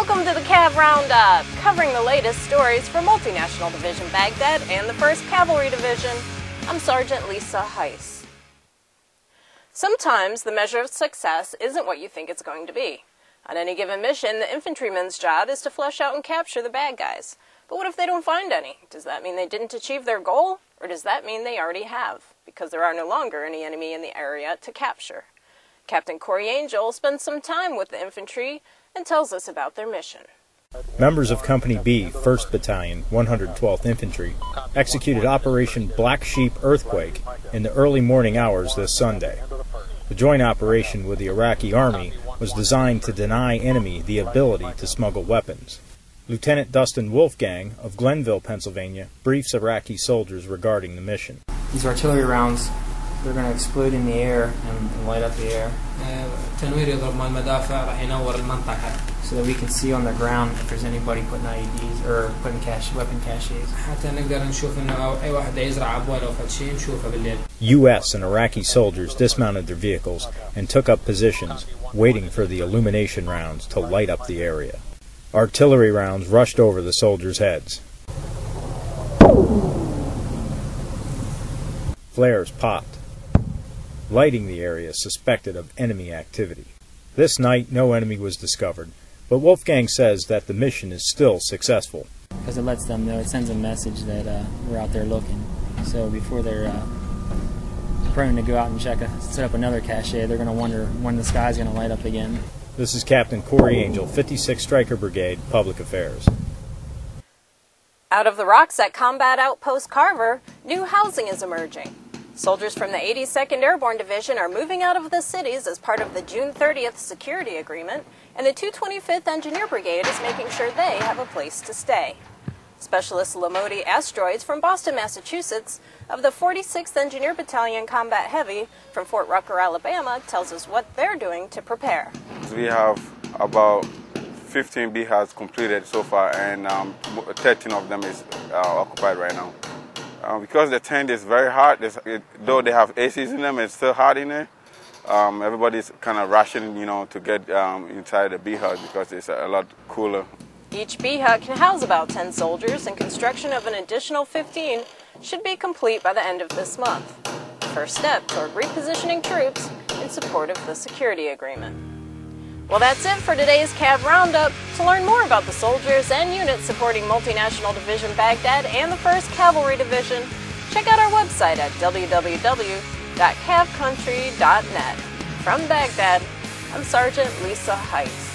Welcome to the Cav Roundup, covering the latest stories from Multinational Division Baghdad and the 1st Cavalry Division. I'm Sergeant Lisa Heise. Sometimes the measure of success isn't what you think it's going to be. On any given mission, the infantryman's job is to flush out and capture the bad guys. But what if they don't find any? Does that mean they didn't achieve their goal? Or does that mean they already have? Because there are no longer any enemy in the area to capture. Captain Cory Angell spends some time with the infantry and tells us about their mission. Members of Company B, 1st Battalion, 112th Infantry, executed Operation Black Sheep Earthquake in the early morning hours this Sunday. The joint operation with the Iraqi Army was designed to deny enemy the ability to smuggle weapons. Lieutenant Dustin Wolfgang of Glenville, Pennsylvania, briefs Iraqi soldiers regarding the mission. These artillery rounds, they're going to explode in the air and, and light up the air تنوير يضرب مع المدافع راح ينور المنطقة so that we can see on the ground if there's anybody putting IEDs or putting cache, weapon caches. حتى نقدر نشوف انه اي واحد يزرع عبوة او فد شيء نشوفه بالليل U.S. and Iraqi soldiers dismounted their vehicles and took up positions, waiting for the illumination rounds to light up the area. Artillery rounds rushed over the soldiers' heads. Flares popped, lighting the area suspected of enemy activity. This night, no enemy was discovered, but Wolfgang says that the mission is still successful. Because it lets them know, it sends a message that uh, we're out there looking. So before they're uh, prone to go out and check, a, set up another cache, they're going to wonder when the sky's going to light up again. This is Captain Cory Angell, 56th Stryker Brigade, Public Affairs. Out of the rocks at Combat Outpost Carver, new housing is emerging. Soldiers from the 82nd Airborne Division are moving out of the cities as part of the June 30th security agreement, and the 225th Engineer Brigade is making sure they have a place to stay. Specialist Lamodi Asteroids from Boston, Massachusetts, of the 46th Engineer Battalion Combat Heavy from Fort Rucker, Alabama, tells us what they're doing to prepare. We have about 15 BHAs completed so far, and um, 13 of them is uh, occupied right now. Uh, because the tent is very hot, it, though they have ACs in them, it's still hot in there. Um, everybody's kind of rushing, you know, to get um, inside the B-hut because it's a lot cooler. Each B-hut can house about 10 soldiers, and construction of an additional 15 should be complete by the end of this month. First step toward repositioning troops in support of the security agreement. Well, that's it for today's CAV Roundup. To learn more about the soldiers and units supporting Multinational Division Baghdad and the 1st Cavalry Division, check out our website at www.cavcountry.net. From Baghdad, I'm Sergeant Lisa Heise.